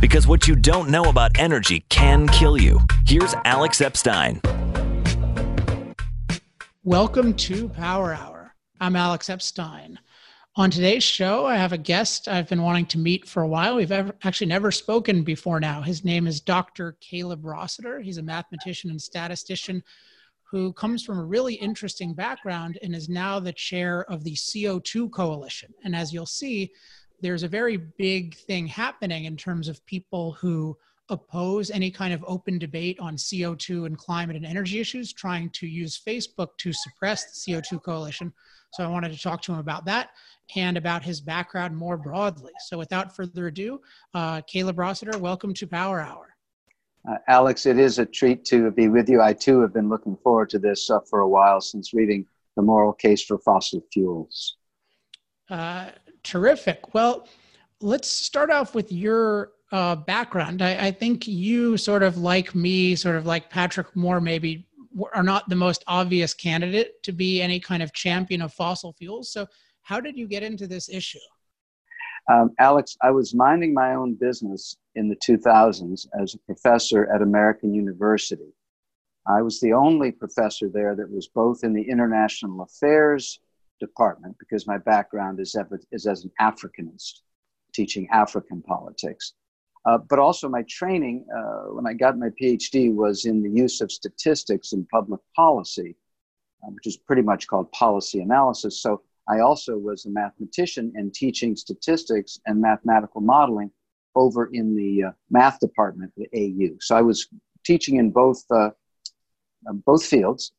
Because what you don't know about energy can kill you. Here's Alex Epstein. Welcome to Power Hour. I'm Alex Epstein. On today's show, I have a guest I've been wanting to meet for a while. We've ever, actually never spoken before now. His name is Dr. Caleb Rossiter. He's a mathematician and statistician who comes from a really interesting background and is now the chair of the CO2 Coalition. And as you'll see, there's a very big thing happening in terms of people who oppose any kind of open debate on CO2 and climate and energy issues, trying to use Facebook to suppress the CO2 coalition. So I wanted to talk to him about that and about his background more broadly. So without further ado, uh, Caleb Rossiter, welcome to Power Hour. Uh, Alex, it is a treat to be with you. I too have been looking forward to this uh, for a while since reading The Moral Case for Fossil Fuels. Uh, terrific. Well, let's start off with your uh, background. I, I, think you, sort of like me, sort of like Patrick Moore, maybe are not the most obvious candidate to be any kind of champion of fossil fuels. So, how did you get into this issue? Um, Alex, I was minding my own business in the 2000s as a professor at American University. I was the only professor there that was both in the international affairs department because my background is, is as an Africanist, teaching African politics. Uh, but also, my training uh, when I got my PhD was in the use of statistics in public policy, uh, which is pretty much called policy analysis. So, I also was a mathematician and teaching statistics and mathematical modeling over in the uh, math department at AU. So, I was teaching in both, uh, uh, both fields.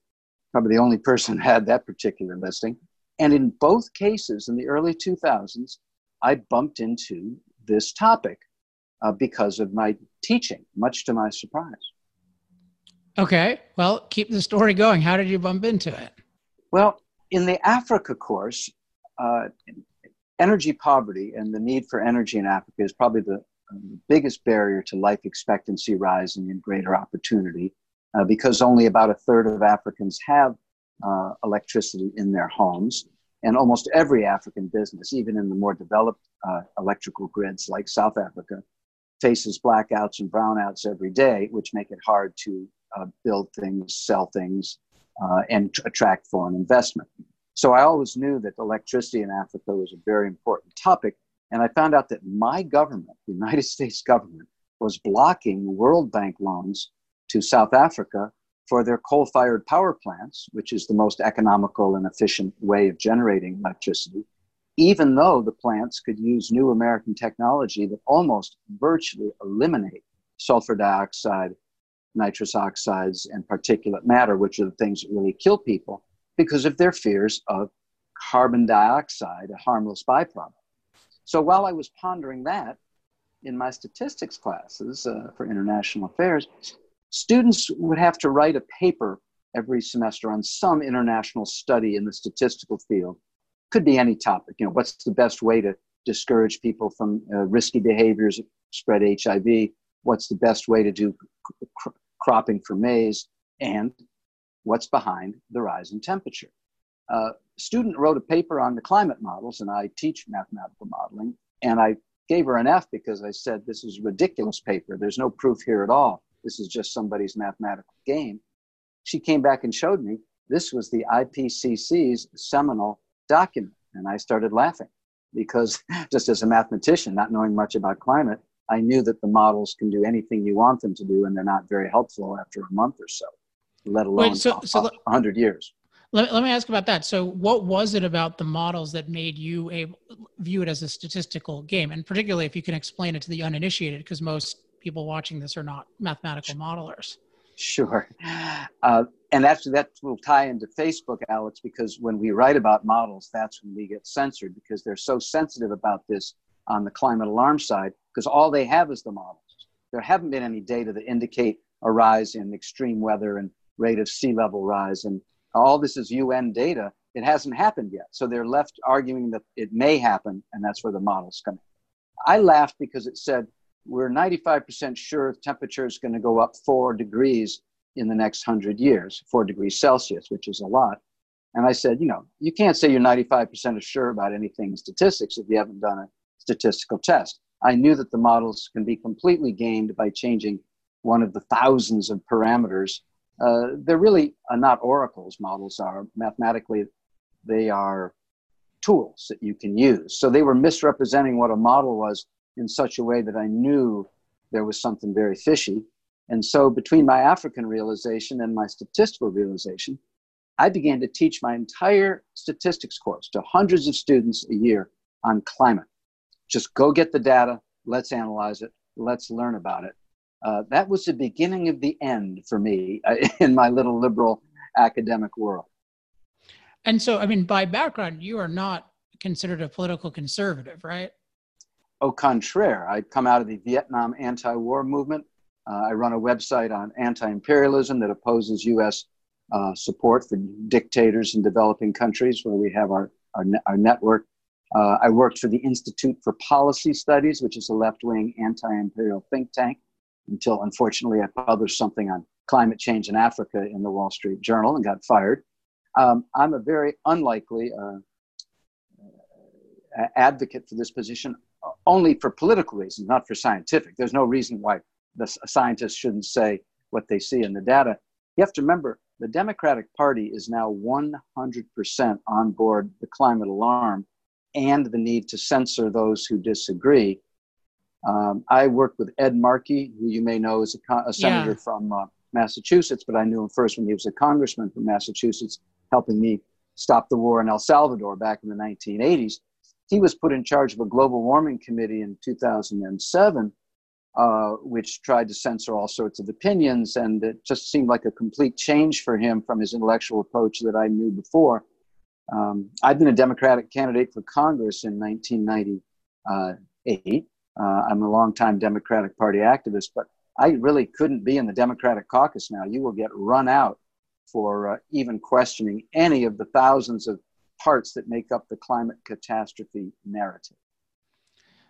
Probably the only person had that particular listing. And in both cases, in the early 2000s, I bumped into this topic uh, because of my teaching, much to my surprise. Okay, well, keep the story going. How did you bump into it? Well, in the Africa course, uh, energy poverty and the need for energy in Africa is probably the um, biggest barrier to life expectancy rising and greater opportunity uh, because only about a third of Africans have uh, electricity in their homes. And almost every African business, even in the more developed uh, electrical grids like South Africa, faces blackouts and brownouts every day, which make it hard to uh, build things, sell things, uh, and t- attract foreign investment. So I always knew that electricity in Africa was a very important topic. And I found out that my government, the United States government, was blocking World Bank loans to South Africa for their coal fired power plants, which is the most economical and efficient way of generating electricity, even though the plants could use new American technology that almost virtually eliminate sulfur dioxide, nitrous oxides, and particulate matter, which are the things that really kill people because of their fears of carbon dioxide, a harmless byproduct. So while I was pondering that in my statistics classes uh, for international affairs, students would have to write a paper every semester on some international study in the statistical field could be any topic. You know, what's the best way to discourage people from uh, risky behaviors, spread HIV? What's the best way to do cr- cropping for maize? And what's behind the rise in temperature? Uh, student wrote a paper on the climate models, and I teach mathematical modeling. And I gave her an F because I said, This is a ridiculous paper. There's no proof here at all. This is just somebody's mathematical game. She came back and showed me this was the IPCC's seminal document. And I started laughing because just as a mathematician, not knowing much about climate, I knew that the models can do anything you want them to do, and they're not very helpful after a month or so, let alone Wait, so, so 100 years. Let, let me ask about that. So, what was it about the models that made you able, view it as a statistical game? And particularly if you can explain it to the uninitiated, because most people watching this are not mathematical modelers. Sure. Uh, and actually, that will tie into Facebook, Alex, because when we write about models, that's when we get censored because they're so sensitive about this on the climate alarm side because all they have is the models. There haven't been any data that indicate a rise in extreme weather and rate of sea level rise. And all this is UN data. It hasn't happened yet. So they're left arguing that it may happen, and that's where the models come in. I laughed because it said we're 95% sure temperature is going to go up four degrees in the next 100 years, four degrees Celsius, which is a lot. And I said, you know, you can't say you're 95% sure about anything in statistics if you haven't done a statistical test. I knew that the models can be completely gained by changing one of the thousands of parameters. Uh, they're really uh, not oracles, models are. Mathematically, they are tools that you can use. So they were misrepresenting what a model was in such a way that I knew there was something very fishy. And so between my African realization and my statistical realization, I began to teach my entire statistics course to hundreds of students a year on climate. Just go get the data, let's analyze it, let's learn about it. Uh, that was the beginning of the end for me uh, in my little liberal academic world. And so, I mean, by background, you are not considered a political conservative, right? Au contraire, I come out of the Vietnam anti war movement. Uh, I run a website on anti imperialism that opposes US uh, support for dictators in developing countries where we have our, our, ne- our network. Uh, I worked for the Institute for Policy Studies, which is a left wing anti imperial think tank, until unfortunately I published something on climate change in Africa in the Wall Street Journal and got fired. Um, I'm a very unlikely uh, advocate for this position only for political reasons, not for scientific. There's no reason why the scientists shouldn't say what they see in the data. You have to remember the Democratic Party is now 100% on board the climate alarm and the need to censor those who disagree. Um, I worked with Ed Markey, who you may know is a, a senator yeah. from uh, Massachusetts, but I knew him first when he was a congressman from Massachusetts, helping me stop the war in El Salvador back in the 1980s. He was put in charge of a global warming committee in 2007, uh, which tried to censor all sorts of opinions, and it just seemed like a complete change for him from his intellectual approach that I knew before. Um, I've been a Democratic candidate for Congress in 1998. Uh, I'm a longtime Democratic Party activist, but I really couldn't be in the Democratic caucus now. You will get run out for uh, even questioning any of the thousands of parts that make up the climate catastrophe narrative.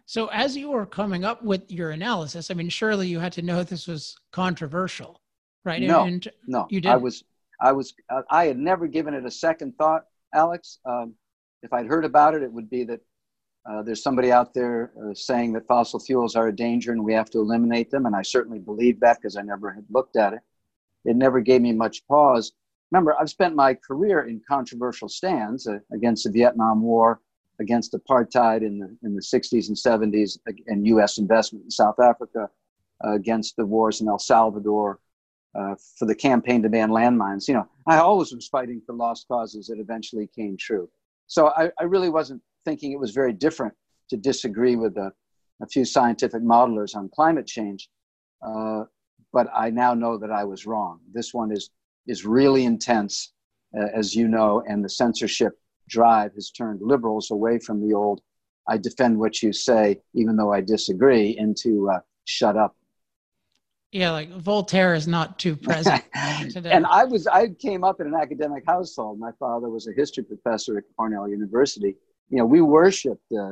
So, as you were coming up with your analysis, I mean, surely you had to know this was controversial, right? No, and no, you did. I was, I was, uh, I had never given it a second thought, Alex. Um, if I'd heard about it, it would be that uh, there's somebody out there uh, saying that fossil fuels are a danger and we have to eliminate them. And I certainly believe that because I never had looked at it. It never gave me much pause. Remember, I've spent my career in controversial stands uh, against the Vietnam War, against apartheid in the, in the 60s and 70s, and US investment in South Africa, uh, against the wars in El Salvador, uh, for the campaign to ban landmines. You know, I always was fighting for lost causes that eventually came true. So I, I really wasn't thinking it was very different to disagree with a, a few scientific modelers on climate change. Uh, but I now know that I was wrong. This one is, is really intense, uh, as you know, and the censorship drive has turned liberals away from the old I defend what you say, even though I disagree, into uh, shut up. Yeah, like Voltaire is not too present today. and I was I came up in an academic household. My father was a history professor at Cornell University, you know, we worshiped uh,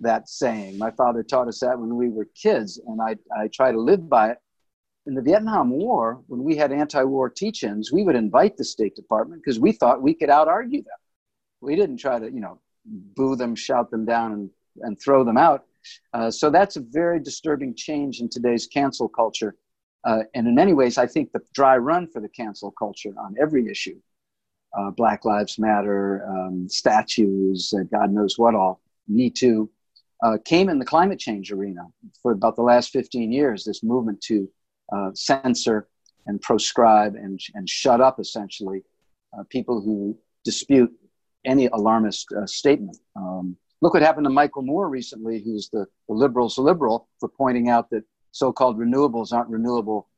that saying. My father taught us that when we were kids, and I, I try to live by it. In the Vietnam War, when we had anti war teach ins, we would invite the State Department because we thought we could out argue them. We didn't try to, you know, boo them, shout them down, and, and throw them out. Uh, so that's a very disturbing change in today's cancel culture. Uh, and in many ways, I think the dry run for the cancel culture on every issue uh, Black Lives Matter, um, statues, uh, God knows what all, Me Too, uh, came in the climate change arena for about the last 15 years. This movement to uh, censor and proscribe and, and shut up essentially uh, people who dispute any alarmist uh, statement. Um, look what happened to Michael Moore recently, who's the, the liberals' liberal, for pointing out that so called renewables aren't renewable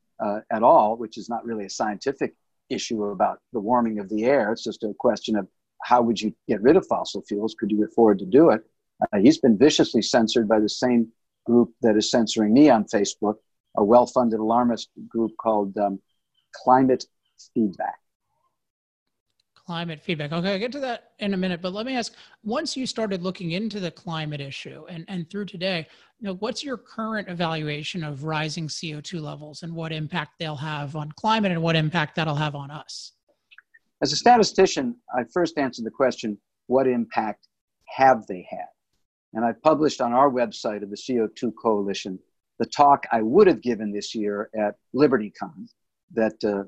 at all, which is not really a scientific issue about the warming of the air. It's just a question of how would you get rid of fossil fuels? Could you afford to do it? Uh, he's been viciously censored by the same group that is censoring me on Facebook, a well funded alarmist group called um, Climate Feedback climate feedback. Okay, I'll get to that in a minute, but let me ask once you started looking into the climate issue and, and through today, you know, what's your current evaluation of rising CO2 levels and what impact they'll have on climate and what impact that'll have on us? As a statistician, I first answered the question what impact have they had? And I published on our website of the CO2 Coalition the talk I would have given this year at LibertyCon that uh,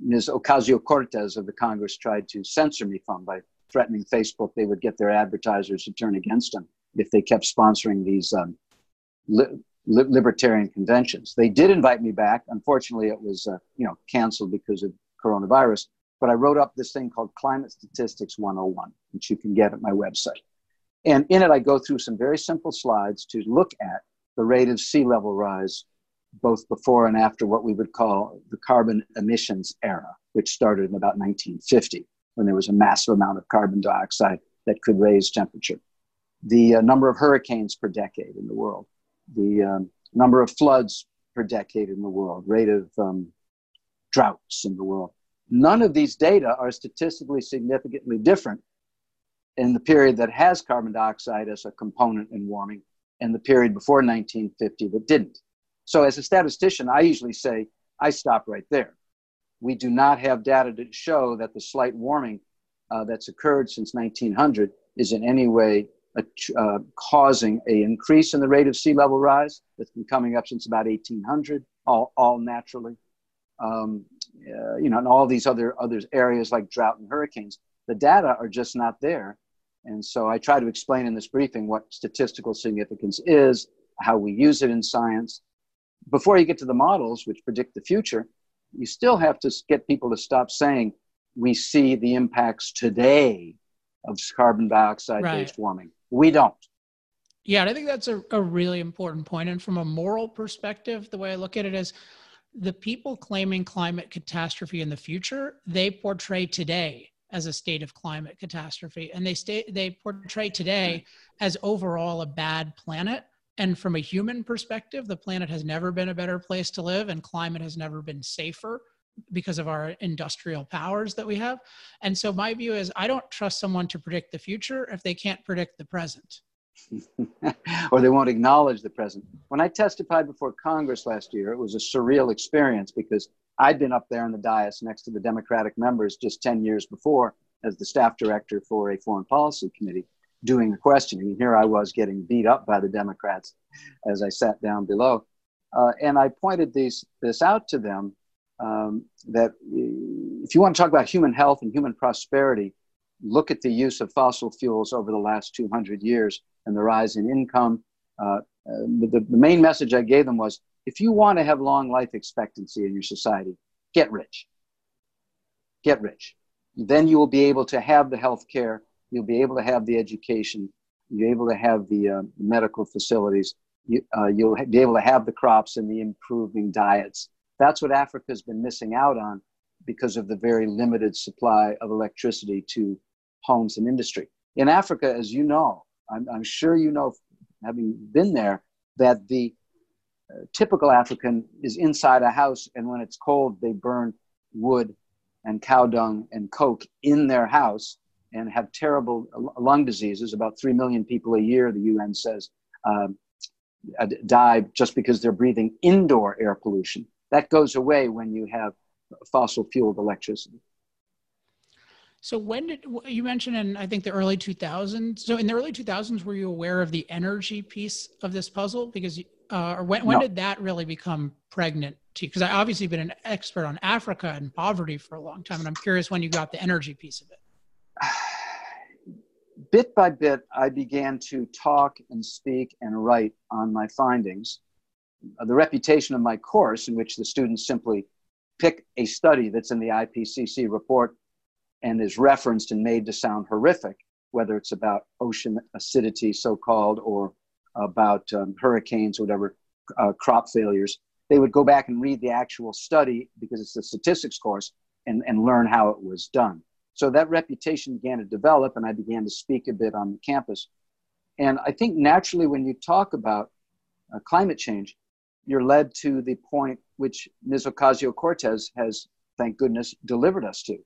Ms. Ocasio Cortez of the Congress tried to censor me from by threatening Facebook they would get their advertisers to turn against them if they kept sponsoring these um, li- li- libertarian conventions. They did invite me back. Unfortunately, it was uh, you know canceled because of coronavirus. But I wrote up this thing called Climate Statistics 101, which you can get at my website. And in it, I go through some very simple slides to look at the rate of sea level rise, both before and after what we would call the carbon emissions era, which started in about 1950, when there was a massive amount of carbon dioxide that could raise temperature. The uh, number of hurricanes per decade in the world, the um, number of floods per decade in the world, rate of um, droughts in the world. None of these data are statistically significantly different in the period that has carbon dioxide as a component in warming and the period before 1950 that didn't. So, as a statistician, I usually say, I stop right there. We do not have data to show that the slight warming uh, that's occurred since 1900 is in any way uh, causing an increase in the rate of sea level rise that's been coming up since about 1800, all, all naturally. Um, uh, you know, and all these other other areas like drought and hurricanes, the data are just not there. And so I try to explain in this briefing what statistical significance is, how we use it in science. Before you get to the models, which predict the future, you still have to get people to stop saying we see the impacts today of carbon dioxide based warming. We don't. Yeah, and I think that's a, a really important point. And from a moral perspective, the way I look at it is the people claiming climate catastrophe in the future, they portray today as a state of climate catastrophe. And they stay they portray today as overall a bad planet. And from a human perspective, the planet has never been a better place to live and climate has never been safer because of our industrial powers that we have. And so my view is I don't trust someone to predict the future if they can't predict the present. or they won't acknowledge the present. When I testified before Congress last year, it was a surreal experience because I'd been up there on the dais next to the Democratic members just 10 years before as the staff director for a foreign policy committee doing the questioning. And here I was getting beat up by the Democrats as I sat down below. Uh, and I pointed these, this out to them um, that if you want to talk about human health and human prosperity, look at the use of fossil fuels over the last 200 years and the rise in income. Uh, uh, the, the main message I gave them was if you want to have long life expectancy in your society, get rich. Get rich. Then you will be able to have the health care, you'll be able to have the education, you'll be able to have the uh, medical facilities, you, uh, you'll be able to have the crops and the improving diets. That's what Africa's been missing out on because of the very limited supply of electricity to homes and industry. In Africa, as you know, I'm, I'm sure you know, having been there, that the uh, typical African is inside a house, and when it's cold, they burn wood and cow dung and coke in their house and have terrible lung diseases. About 3 million people a year, the UN says, um, die just because they're breathing indoor air pollution. That goes away when you have fossil fueled electricity. So when did you mentioned in I think the early 2000s? So in the early 2000s, were you aware of the energy piece of this puzzle? Because uh, or when when no. did that really become pregnant to you? Because I obviously been an expert on Africa and poverty for a long time, and I'm curious when you got the energy piece of it. Bit by bit, I began to talk and speak and write on my findings. Uh, the reputation of my course, in which the students simply pick a study that's in the IPCC report and is referenced and made to sound horrific, whether it's about ocean acidity, so called, or about um, hurricanes whatever, uh, crop failures, they would go back and read the actual study because it's a statistics course and, and learn how it was done. So that reputation began to develop, and I began to speak a bit on the campus. And I think naturally, when you talk about uh, climate change, you're led to the point which Ms. Ocasio Cortez has, thank goodness, delivered us to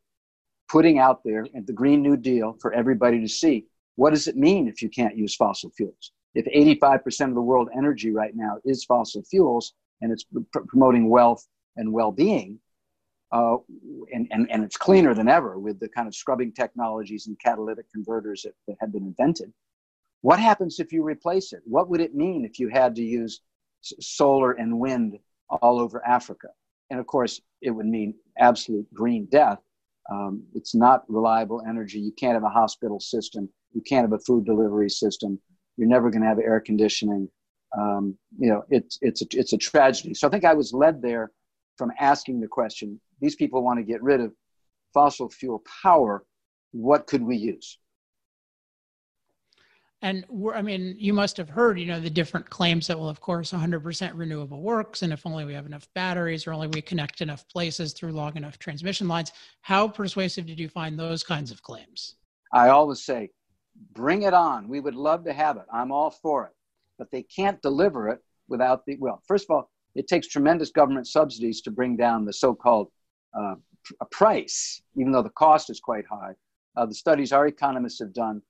putting out there the Green New Deal for everybody to see. What does it mean if you can't use fossil fuels? If 85% of the world energy right now is fossil fuels and it's pr- promoting wealth and well being, uh, and, and, and it's cleaner than ever with the kind of scrubbing technologies and catalytic converters that, that have been invented, What happens if you replace it? What would it mean if you had to use solar and wind all over Africa? And of course, it would mean absolute green death. Um, it's not reliable energy. You can't have a hospital system. You can't have a food delivery system. You're never going to have air conditioning. Um, you know, it's it's a, it's a tragedy. So I think I was led there from asking the question: These people want to get rid of fossil fuel power. What could we use? And I mean, you must have heard, you know, the different claims that, well, of course, 100% renewable works, and if only we have enough batteries, or only we connect enough places through long enough transmission lines. How persuasive did you find those kinds of claims? I always say, bring it on. We would love to have it. I'm all for it, but they can't deliver it without the well. First of all, it takes tremendous government subsidies to bring down the so-called uh, price, even though the cost is quite high. Uh, the studies our economists have done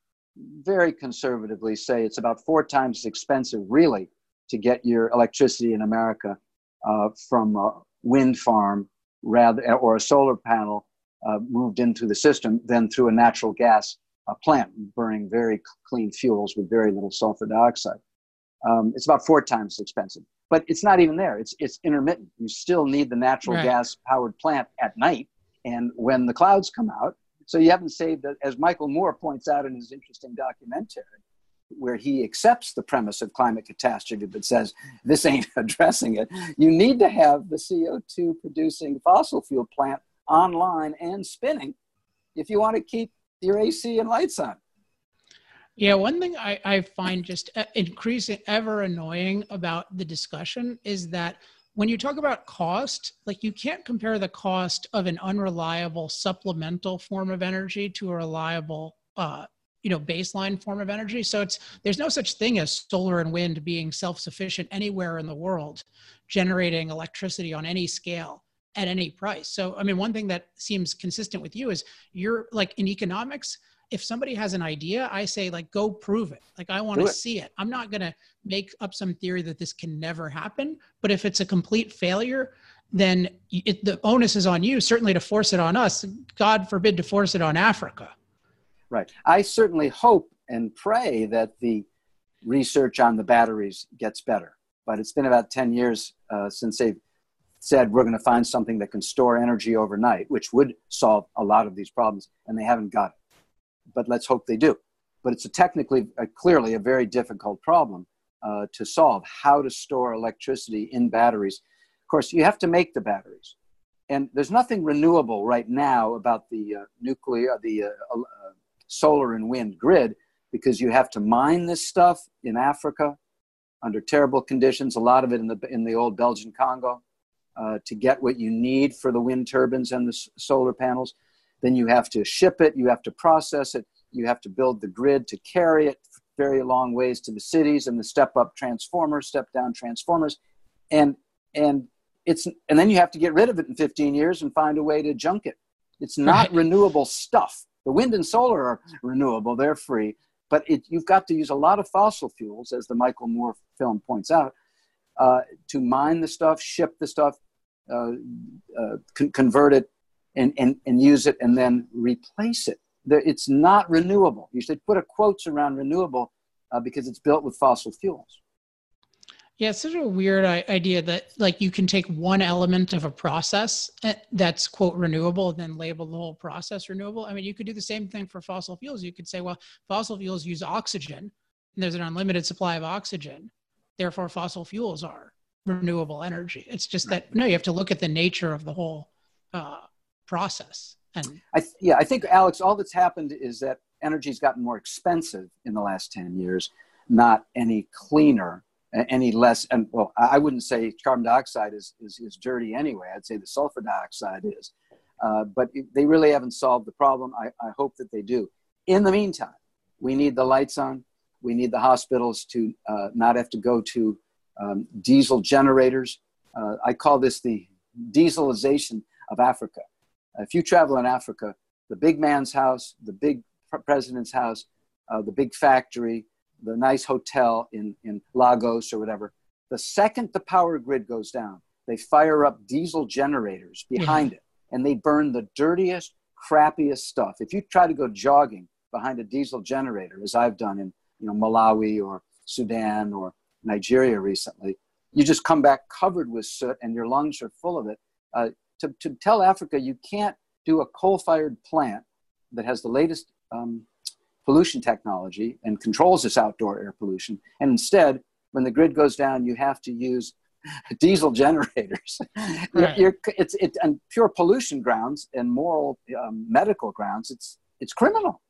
very conservatively say it's about four times as expensive, really, to get your electricity in America uh, from a wind farm rather or a solar panel uh, moved into the system than through a natural gas uh, plant burning very clean fuels with very little sulfur dioxide. Um, it's about four times as expensive, but it's not even there. It's it's intermittent. You still need the natural right. gas powered plant at night, and when the clouds come out, so you haven't saved, as Michael Moore points out in his interesting documentary, where he accepts the premise of climate catastrophe but says this ain't addressing it. You need to have the CO2 producing fossil fuel plant online and spinning if you want to keep your AC and lights on. Yeah, one thing I, I find just uh, increasing ever annoying about the discussion is that when you talk about cost, like you can't compare the cost of an unreliable supplemental form of energy to a reliable, uh, you know, baseline form of energy. So it's there's no such thing as solar and wind being self-sufficient anywhere in the world, generating electricity on any scale at any price. So I mean, one thing that seems consistent with you is you're like in economics if somebody has an idea, I say like go prove it. Like I want to see it. I'm not going to make up some theory that this can never happen, but if it's a complete failure, then it, the onus is on you certainly to force it on us. God forbid to force it on Africa. Right. I certainly hope and pray that the research on the batteries gets better. But it's been about 10 years uh, since they've said we're going to find something that can store energy overnight, which would solve a lot of these problems, and they haven't got it but let's hope they do. But it's a technically, uh, clearly, a very difficult problem uh, to solve how to store electricity in batteries. Of course, you have to make the batteries. And there's nothing renewable right now about the uh, nuclear, the uh, uh, solar and wind grid because you have to mine this stuff in Africa under terrible conditions, a lot of it in the, in the old Belgian Congo, uh, to get what you need for the wind turbines and the solar panels. Then you have to ship it, you have to process it, you have to build the grid to carry it very long ways to the cities and the step up transformers, step down transformers. And and it's and then you have to get rid of it in 15 years and find a way to junk it. It's not right. renewable stuff. The wind and solar are renewable, they're free, but it, you've got to use a lot of fossil fuels, as the Michael Moore film points out, uh, to mine the stuff, ship the stuff, con- convert it, and, and, and use it and then replace it. It's not renewable. You should put a quotes around renewable uh, because it's built with fossil fuels. Yeah, it's such a weird idea that like you can take one element of a process eh, that's quote renewable and then label the whole process renewable. I mean, you could do the same thing for fossil fuels. You could say, well, fossil fuels use oxygen, and there's an unlimited supply of oxygen. Therefore, fossil fuels are renewable energy. It's just that no, you have to look at the nature of the whole uh, process. And I th- yeah, I think Alex, all that's happened is that energy's gotten more expensive in the last ten years, not any cleaner, any less. And well, I wouldn't say carbon dioxide is is, is dirty anyway. I'd say the sulfur dioxide is, uh, but it, they really haven't solved the problem. I, I hope that they do. In the meantime, we need the lights on. We need the hospitals to uh, not have to go to um, diesel generators. Uh, I call this the dieselization of Africa. If you travel in Africa, the big man's house, the big president's house, uh, the big factory, the nice hotel in, in Lagos or whatever, the second the power grid goes down, they fire up diesel generators behind yeah. it and they burn the dirtiest, crappiest stuff. If you try to go jogging behind a diesel generator, as I've done in, you know, Malawi or Sudan or Nigeria recently, you just come back covered with soot and your lungs are full of it. Uh, to, to tell Africa you can't do a coal fired plant that has the latest um, pollution technology and controls this outdoor air pollution, and instead, when the grid goes down, you have to use diesel generators. Right. You're, it's it, on pure pollution grounds and moral um, medical grounds. It's it's criminal.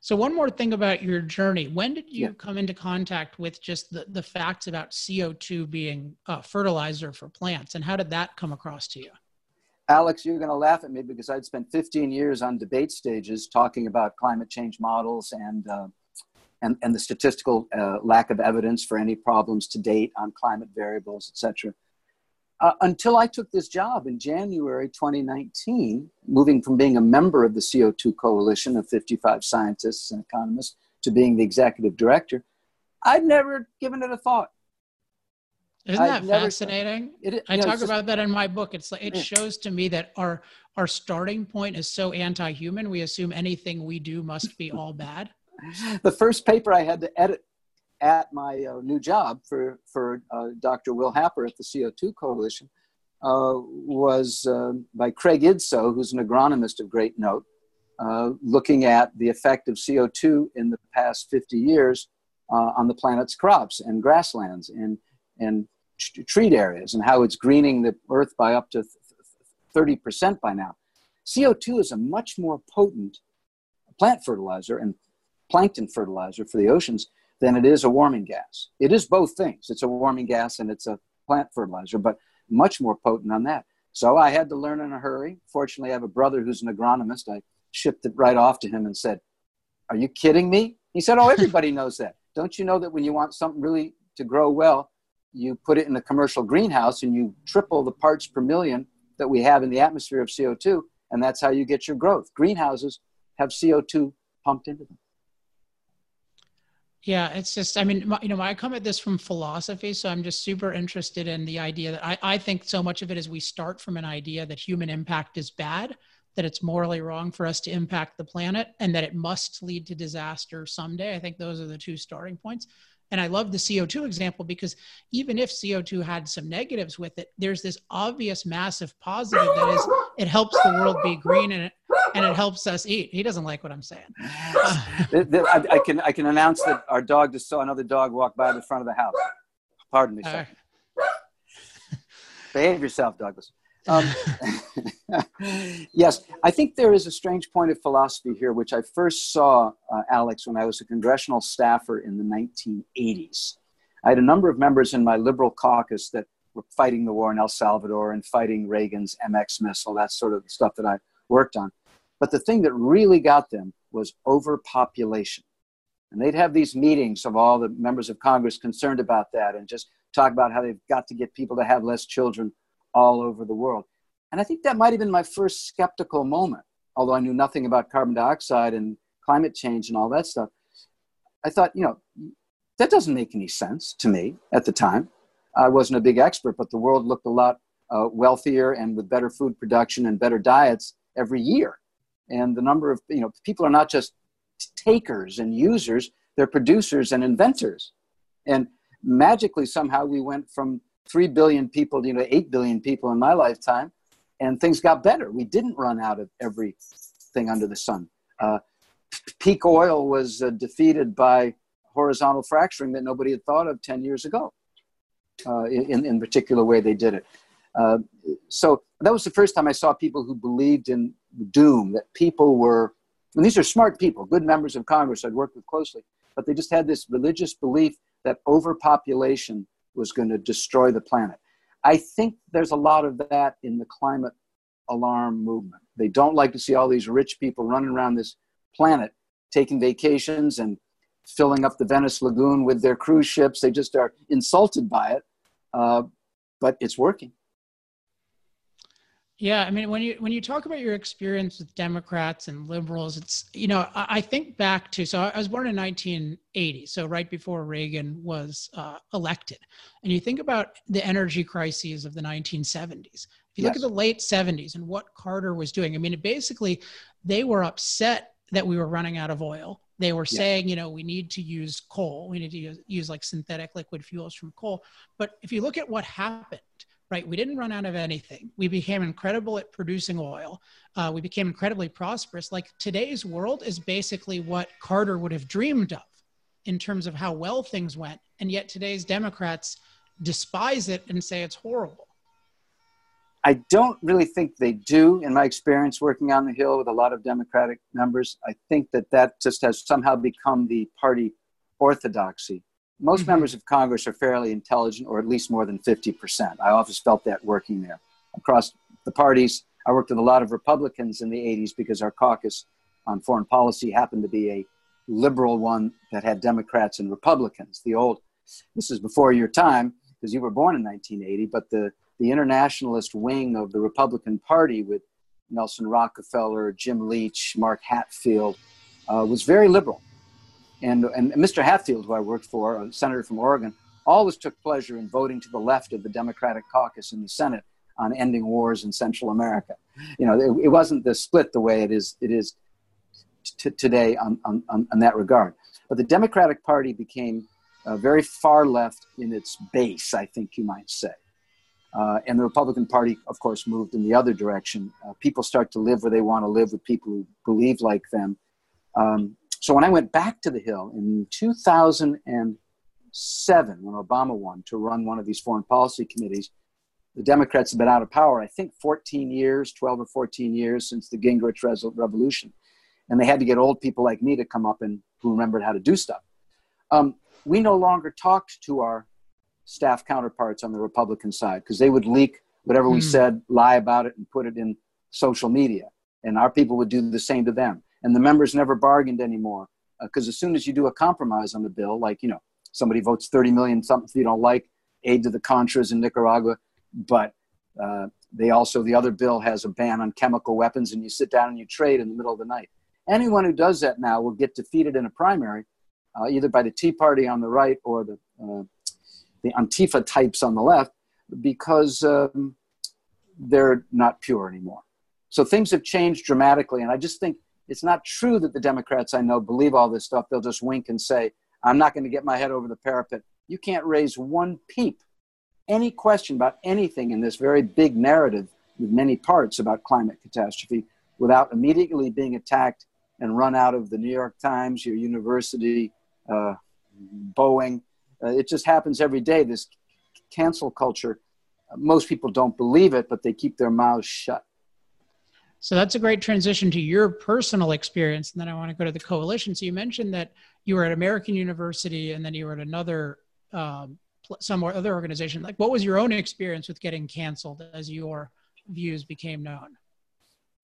So one more thing about your journey. When did you yeah. come into contact with just the, the facts about CO2 being a fertilizer for plants and how did that come across to you? Alex, you're going to laugh at me because I'd spent 15 years on debate stages talking about climate change models and, uh, and, and the statistical uh, lack of evidence for any problems to date on climate variables, et etc uh, until I took this job in January 2019, moving from being a member of the CO2 coalition of 55 scientists and economists to being the executive director, I'd never given it a thought. Isn't that fascinating? It, I talk just, about that in my book. It's like it yeah. shows to me that our our starting point is so anti-human. We assume anything we do must be all bad. the first paper I had to edit at my uh, new job for, for uh, Dr. Will Happer at the CO2 Coalition uh, was uh, by Craig Idso, who's an agronomist of great note, uh, looking at the effect of CO2 in the past 50 years uh, on the planet's crops and grasslands and, and t- treat areas and how it's greening the earth by up to 30% by now. CO2 is a much more potent plant fertilizer and plankton fertilizer for the oceans than it is a warming gas. It is both things. It's a warming gas and it's a plant fertilizer, but much more potent on that. So I had to learn in a hurry. Fortunately, I have a brother who's an agronomist. I shipped it right off to him and said, Are you kidding me? He said, Oh, everybody knows that. Don't you know that when you want something really to grow well, you put it in a commercial greenhouse and you triple the parts per million that we have in the atmosphere of CO2, and that's how you get your growth. Greenhouses have CO2 pumped into them. Yeah, it's just, I mean, you know, I come at this from philosophy, so I'm just super interested in the idea that I, I think so much of it is we start from an idea that human impact is bad, that it's morally wrong for us to impact the planet, and that it must lead to disaster someday. I think those are the two starting points. And I love the CO2 example because even if CO2 had some negatives with it, there's this obvious massive positive that is it helps the world be green and it, and it helps us eat. He doesn't like what I'm saying. I, I, can I can announce that our dog just saw another dog walk by the front of the house. Pardon me, sir. Behave yourself, Douglas. Um, yes, I think there is a strange point of philosophy here, which I first saw, uh, Alex, when I was a congressional staffer in the 1980s. I had a number of members in my liberal caucus that were fighting the war in El Salvador and fighting Reagan's MX missile, that sort of stuff that I worked on. But the thing that really got them was overpopulation. And they'd have these meetings of all the members of Congress concerned about that and just talk about how they've got to get people to have less children all over the world. And I think that might have been my first skeptical moment, although I knew nothing about carbon dioxide and climate change and all that stuff. I thought, you know, that doesn't make any sense to me at the time. I wasn't a big expert, but the world looked a lot uh, wealthier and with better food production and better diets every year. And the number of, you know, people are not just takers and users, they're producers and inventors. And magically, somehow, we went from 3 billion people you know, 8 billion people in my lifetime, and things got better. We didn't run out of everything under the sun. Uh, peak oil was uh, defeated by horizontal fracturing that nobody had thought of 10 years ago. Uh, in, in particular way they did it. Uh, so that was the first time I saw people who believed in doom, that people were, and these are smart people, good members of Congress I'd worked with closely, but they just had this religious belief that overpopulation was going to destroy the planet. I think there's a lot of that in the climate alarm movement. They don't like to see all these rich people running around this planet taking vacations and filling up the Venice Lagoon with their cruise ships. They just are insulted by it, uh, but it's working. Yeah, I mean, when you when you talk about your experience with Democrats and liberals, it's you know I, I think back to so I was born in 1980, so right before Reagan was uh, elected, and you think about the energy crises of the 1970s. If you yes. look at the late 70s and what Carter was doing, I mean, basically they were upset that we were running out of oil They were saying, you know, we need to use coal. We need to use, use like synthetic liquid fuels from coal. But if you look at what happened, right, we didn't run out of anything. We became incredible at producing oil. Uh, we became incredibly prosperous. Like today's world is basically what Carter would have dreamed of in terms of how well things went. And yet today's Democrats despise it and say it's horrible. I don't really think they do, in my experience working on the Hill with a lot of Democratic members. I think that that just has somehow become the party orthodoxy. Most mm-hmm. members of Congress are fairly intelligent, or at least more than 50%. I always felt that working there. Across the parties, I worked with a lot of Republicans in the 80s because our caucus on foreign policy happened to be a liberal one that had Democrats and Republicans. The old, this is before your time because you were born in 1980, but the the internationalist wing of the Republican Party with Nelson Rockefeller, Jim Leach, Mark Hatfield, uh, was very liberal. And, and Mr. Hatfield, who I worked for, a senator from Oregon, always took pleasure in voting to the left of the Democratic caucus in the Senate on ending wars in Central America. You know, it, it wasn't the split the way it is, it is t- today on, on, on, that regard. But the Democratic Party became uh, very far left in its base, I think you might say. Uh, and the Republican Party, of course, moved in the other direction. Uh, people start to live where they want to live with people who believe like them. Um, so when I went back to the Hill in 2007, when Obama won to run one of these foreign policy committees, the Democrats have been out of power, I think, 14 years, 12 or 14 years since the Gingrich Revolution. And they had to get old people like me to come up and who remembered how to do stuff. Um, we no longer talked to our staff counterparts on the Republican side because they would leak whatever we hmm. said, lie about it, and put it in social media. And our people would do the same to them. And the members never bargained anymore because uh, as soon as you do a compromise on the bill, like, you know, somebody votes 30 million, something you don't like, aid to the Contras in Nicaragua, but uh, they also, the other bill has a ban on chemical weapons, and you sit down and you trade in the middle of the night. Anyone who does that now will get defeated in a primary, uh, either by the Tea Party on the right or the uh, the Antifa types on the left because um, they're not pure anymore. So things have changed dramatically. And I just think it's not true that the Democrats I know believe all this stuff. They'll just wink and say, I'm not going to get my head over the parapet. You can't raise one peep, any question about anything in this very big narrative with many parts about climate catastrophe without immediately being attacked and run out of the New York Times, your university, uh, Boeing, uh, it just happens every day. This cancel culture. Most people don't believe it, but they keep their mouths shut. So that's a great transition to your personal experience. And then I want to go to the coalition. So you mentioned that you were at American University and then you were at another, um, some other organization. Like, what was your own experience with getting canceled as your views became known?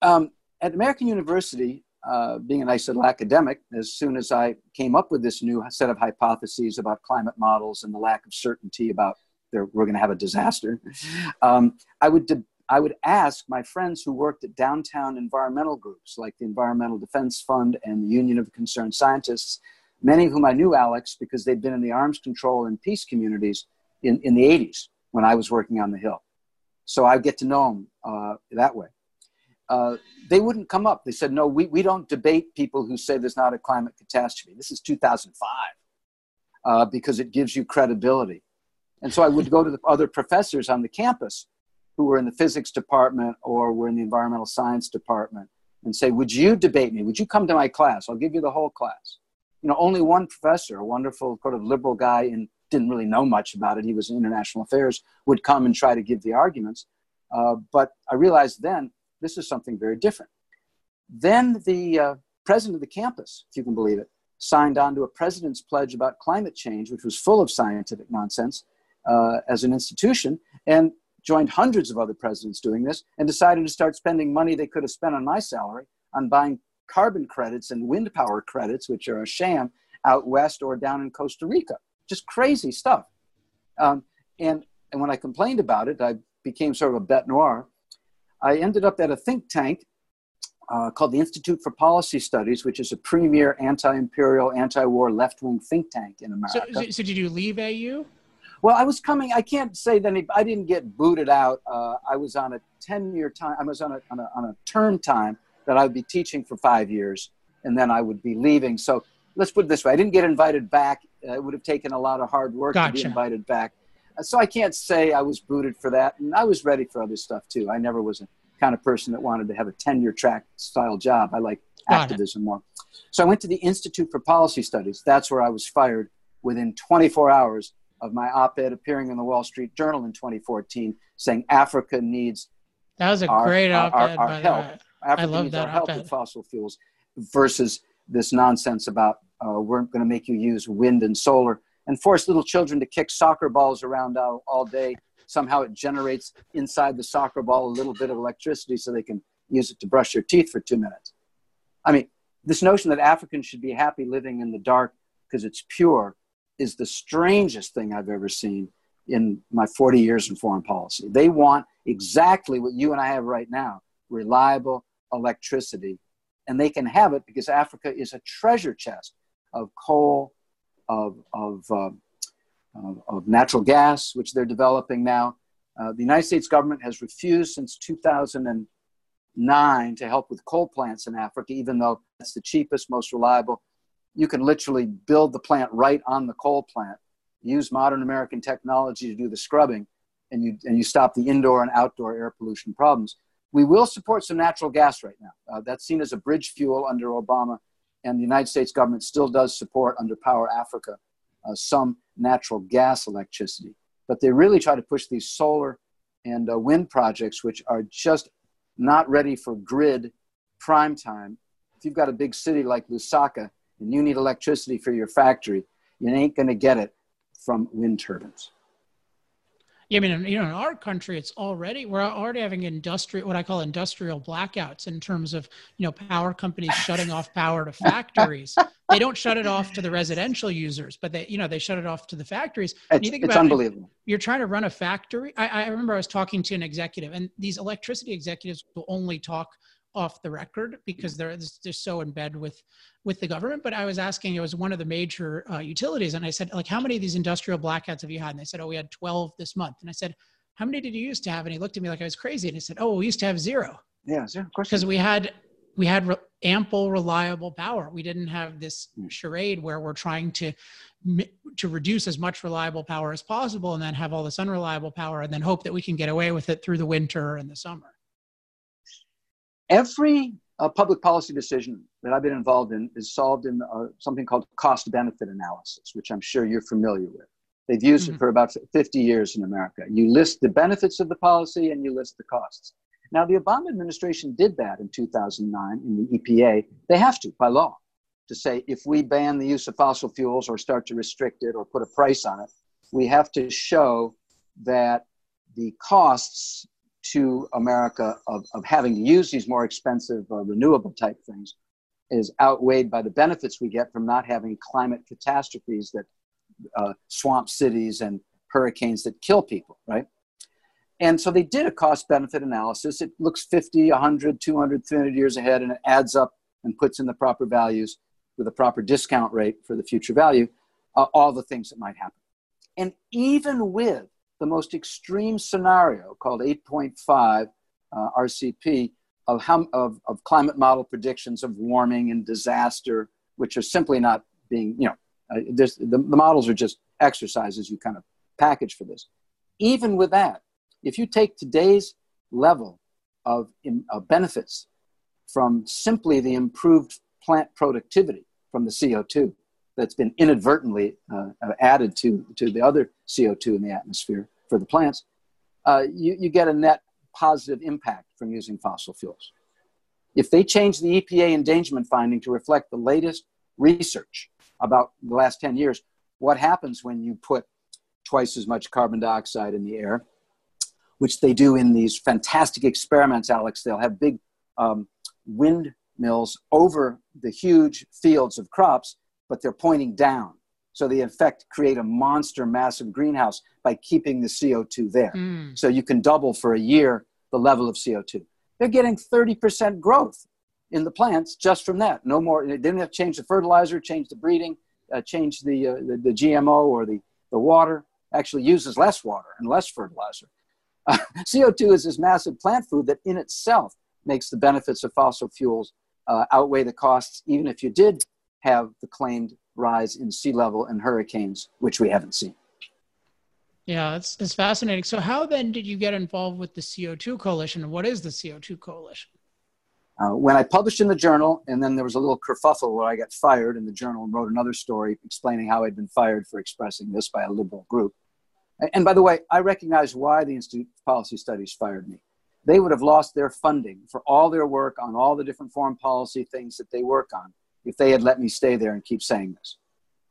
Um, at American University, uh, being a nice little academic, as soon as I came up with this new set of hypotheses about climate models and the lack of certainty about there, we're going to have a disaster, um, I would I would ask my friends who worked at downtown environmental groups like the Environmental Defense Fund and the Union of Concerned Scientists, many of whom I knew Alex because they'd been in the arms control and peace communities in, in the 80s when I was working on the Hill. So I get to know them uh, that way. Uh, they wouldn't come up. They said, no, we, we don't debate people who say there's not a climate catastrophe. This is 2005 uh, because it gives you credibility. And so I would go to the other professors on the campus who were in the physics department or were in the environmental science department and say, would you debate me? Would you come to my class? I'll give you the whole class. You know, only one professor, a wonderful sort of liberal guy and didn't really know much about it. He was in international affairs, would come and try to give the arguments. Uh, but I realized then this is something very different. Then the uh, president of the campus, if you can believe it, signed on to a president's pledge about climate change, which was full of scientific nonsense uh, as an institution, and joined hundreds of other presidents doing this, and decided to start spending money they could have spent on my salary on buying carbon credits and wind power credits, which are a sham, out west or down in Costa Rica. Just crazy stuff. Um, and, and when I complained about it, I became sort of a bete noir I ended up at a think tank uh, called the Institute for Policy Studies, which is a premier anti imperial, anti war left wing think tank in America. So, so, did you leave AU? Well, I was coming, I can't say that I didn't get booted out. Uh, I was on a 10 year time, I was on a, on, a, on a term time that I would be teaching for five years and then I would be leaving. So let's put it this way: I didn't get invited back. Uh, it would have taken a lot of hard work gotcha. to be invited back. Uh, so I can't say I was booted for that, and I was ready for other stuff too. I never was a kind of person that wanted to have a tenure track style job. I like Got activism it. more. So I went to the Institute for Policy Studies. That's where I was fired within 24 hours of my op-ed appearing in the Wall Street Journal in 2014, saying Africa needs that was a our, great op-ed. Our, our, our help. Africa I love needs that our help with fossil fuels versus this nonsense about uh, we're going to make you use wind and solar and force little children to kick soccer balls around all, all day. Somehow it generates inside the soccer ball a little bit of electricity so they can use it to brush their teeth for two minutes. I mean, this notion that Africans should be happy living in the dark because it's pure is the strangest thing I've ever seen in my 40 years in foreign policy. They want exactly what you and I have right now reliable electricity. And they can have it because Africa is a treasure chest of coal, of, of, uh, of, natural gas, which they're developing now. Uh, the United States government has refused since 2009 to help with coal plants in Africa, even though it's the cheapest, most reliable. You can literally build the plant right on the coal plant, use modern American technology to do the scrubbing, and you, and you stop the indoor and outdoor air pollution problems. We will support some natural gas right now. Uh, that's seen as a bridge fuel under Obama and the United States government still does support under Power Africa uh, some natural gas electricity. But they really try to push these solar and uh, wind projects, which are just not ready for grid prime time. If you've got a big city like Lusaka and you need electricity for your factory, you ain't going to get it from wind turbines. Yeah, I mean, you know, in our country, it's already we're already having industrial, what I call industrial blackouts in terms of you know power companies shutting off power to factories. they don't shut it off to the residential users, but they you know they shut it off to the factories. It's, you think it's unbelievable. It, you're trying to run a factory. I, I remember I was talking to an executive, and these electricity executives will only talk off the record because they're they're so embedded with with the government. But I was asking, it was one of the major uh, utilities, and I said, like, how many of these industrial blackouts have you had? And they said, oh, we had 12 this month. And I said, how many did you used to have? And he looked at me like I was crazy, and he said, oh, we used to have zero. Yeah, zero. Because we had we had re- ample, reliable power. We didn't have this hmm. charade where we're trying to to reduce as much reliable power as possible, and then have all this unreliable power, and then hope that we can get away with it through the winter and the summer every uh, public policy decision that I've been involved in is solved in uh, something called cost benefit analysis, which I'm sure you're familiar with. They've used mm-hmm. it for about 50 years in America. You list the benefits of the policy and you list the costs. Now, the Obama administration did that in 2009 in the EPA. They have to, by law, to say if we ban the use of fossil fuels or start to restrict it or put a price on it, we have to show that the costs to America of, of having to use these more expensive uh, renewable type things is outweighed by the benefits we get from not having climate catastrophes that uh, swamp cities and hurricanes that kill people, right? And so they did a cost benefit analysis. It looks 50, 100, 200, 300 years ahead and it adds up and puts in the proper values with a proper discount rate for the future value, uh, all the things that might happen. And even with the most extreme scenario called 8.5 uh, RCP of, how, of, of climate model predictions of warming and disaster, which are simply not being, you know, uh, the, the models are just exercises you kind of package for this. Even with that, if you take today's level of, of benefits from simply the improved plant productivity from the CO2 that's been inadvertently uh, added to, to the other CO2 in the atmosphere, for the plants, uh, you, you get a net positive impact from using fossil fuels. If they change the EPA endangerment finding to reflect the latest research about the last 10 years, what happens when you put twice as much carbon dioxide in the air, which they do in these fantastic experiments, Alex? They'll have big um, windmills over the huge fields of crops, but they're pointing down. So they, in fact, create a monster massive greenhouse by keeping the CO2 there. Mm. So you can double for a year the level of CO2. They're getting 30% growth in the plants just from that. No more, they didn't have to change the fertilizer, change the breeding, uh, change the, uh, the, the, GMO or the, the water. Actually uses less water and less fertilizer. Uh, CO2 is this massive plant food that in itself makes the benefits of fossil fuels uh, outweigh the costs, even if you did have the claimed rise in sea level and hurricanes, which we haven't seen. Yeah, it's, it's fascinating. So, how then did you get involved with the CO2 Coalition? What is the CO2 Coalition? Uh, when I published in the journal, and then there was a little kerfuffle where I got fired in the journal and wrote another story explaining how I'd been fired for expressing this by a liberal group. And by the way, I recognize why the Institute of Policy Studies fired me. They would have lost their funding for all their work on all the different foreign policy things that they work on if they had let me stay there and keep saying this.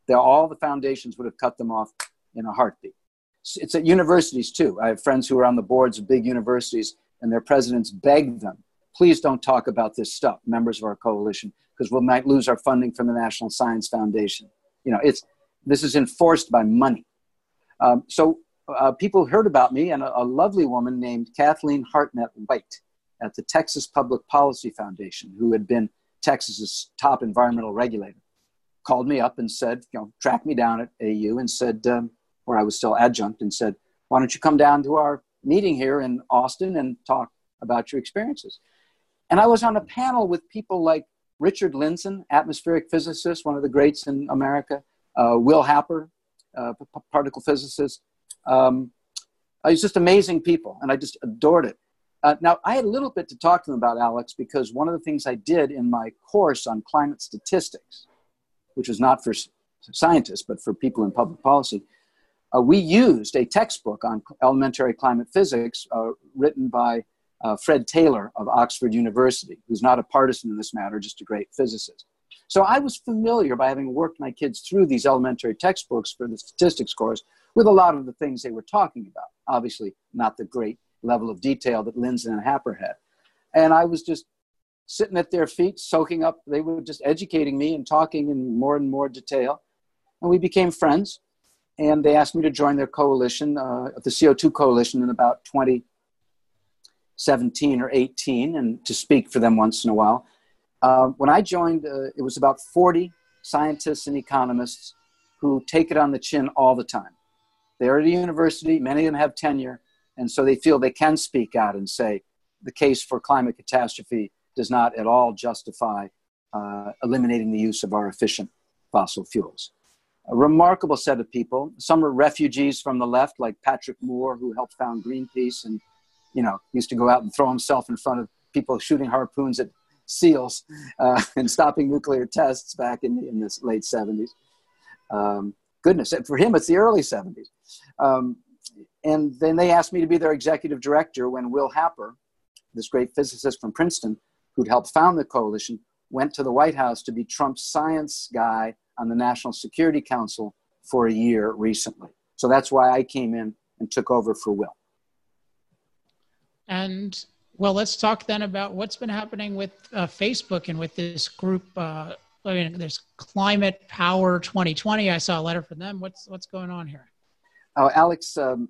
They're, all the foundations would have cut them off in a heartbeat. It's at universities too. I have friends who are on the boards of big universities, and their presidents beg them, please don't talk about this stuff, members of our coalition, because we might lose our funding from the National Science Foundation. You know, it's this is enforced by money. Um, so uh, people heard about me, and a, a lovely woman named Kathleen Hartnett White at the Texas Public Policy Foundation, who had been Texas's top environmental regulator, called me up and said, you know, tracked me down at AU and said, um, where I was still adjunct, and said, why don't you come down to our meeting here in Austin and talk about your experiences? And I was on a panel with people like Richard Lindzen, atmospheric physicist, one of the greats in America, uh, Will Happer, uh, particle physicist. Um, I was just amazing people, and I just adored it. Uh, now, I had a little bit to talk to them about, Alex, because one of the things I did in my course on climate statistics, which was not for scientists, but for people in public policy, uh, we used a textbook on elementary climate physics uh, written by uh, Fred Taylor of Oxford University, who's not a partisan in this matter, just a great physicist. So I was familiar by having worked my kids through these elementary textbooks for the statistics course with a lot of the things they were talking about. Obviously, not the great level of detail that Lindzen and Happer had. And I was just sitting at their feet, soaking up. They were just educating me and talking in more and more detail. And we became friends. And they asked me to join their coalition, uh, the CO2 coalition, in about 2017 or 18, and to speak for them once in a while. Uh, when I joined, uh, it was about 40 scientists and economists who take it on the chin all the time. They're at a university, many of them have tenure, and so they feel they can speak out and say the case for climate catastrophe does not at all justify uh, eliminating the use of our efficient fossil fuels. A remarkable set of people. Some are refugees from the left, like Patrick Moore, who helped found Greenpeace and, you know, used to go out and throw himself in front of people shooting harpoons at seals uh, and stopping nuclear tests back in, in the late 70s. Um, goodness, for him, it's the early 70s. Um, and then they asked me to be their executive director when Will Happer, this great physicist from Princeton, who'd helped found the coalition, went to the White House to be Trump's science guy on the National Security Council for a year recently. So that's why I came in and took over for Will. And well, let's talk then about what's been happening with uh, Facebook and with this group. Uh, I mean, there's Climate Power 2020. I saw a letter from them. What's what's going on here? Oh, Alex, um,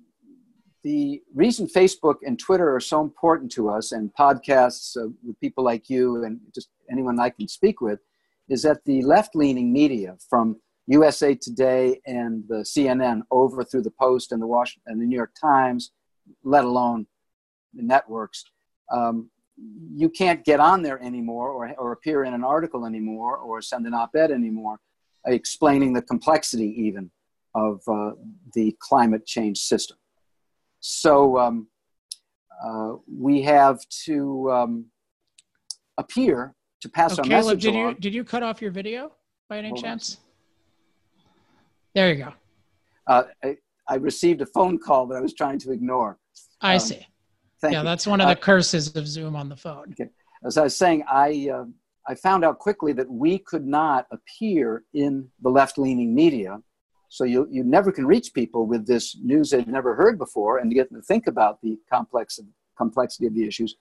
the reason Facebook and Twitter are so important to us, and podcasts uh, with people like you and just anyone I can speak with, is that the left-leaning media, from USA Today and the CNN, over through the Post and the Washington and the New York Times, let alone the networks, um, you can't get on there anymore or, or appear in an article anymore or send an op-ed anymore explaining the complexity even of uh, the climate change system so um, uh, we have to um, appear to pass oh, our Caleb, message did along. you did you cut off your video by any Hold on. chance? There you go. Uh, I, I received a phone call that I was trying to ignore. I Um, see. Yeah, you. that's one of Uh, the curses of Zoom on the phone. as I was saying, I, uh, I found out quickly that we could not appear in the left leaning media. So you, you never can reach people with this news they've never heard before and get them to think about the complex complexity of the issues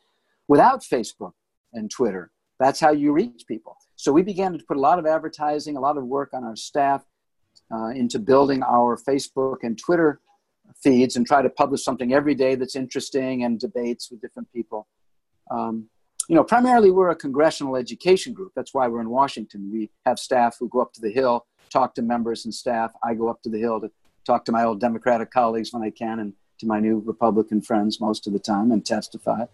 without Facebook and Twitter. That's how you reach people. So we began to put a lot of advertising, a lot of work on our staff uh, into building our Facebook and Twitter feeds and try to publish something every day that's interesting and debates with different people. Um, you know, primarily we're a congressional education group. That's why we're in Washington. We have staff who go up to the Hill, talk to members and staff. I go up to the Hill to talk to my old Democratic colleagues when I can and to my new Republican friends most of the time and testify.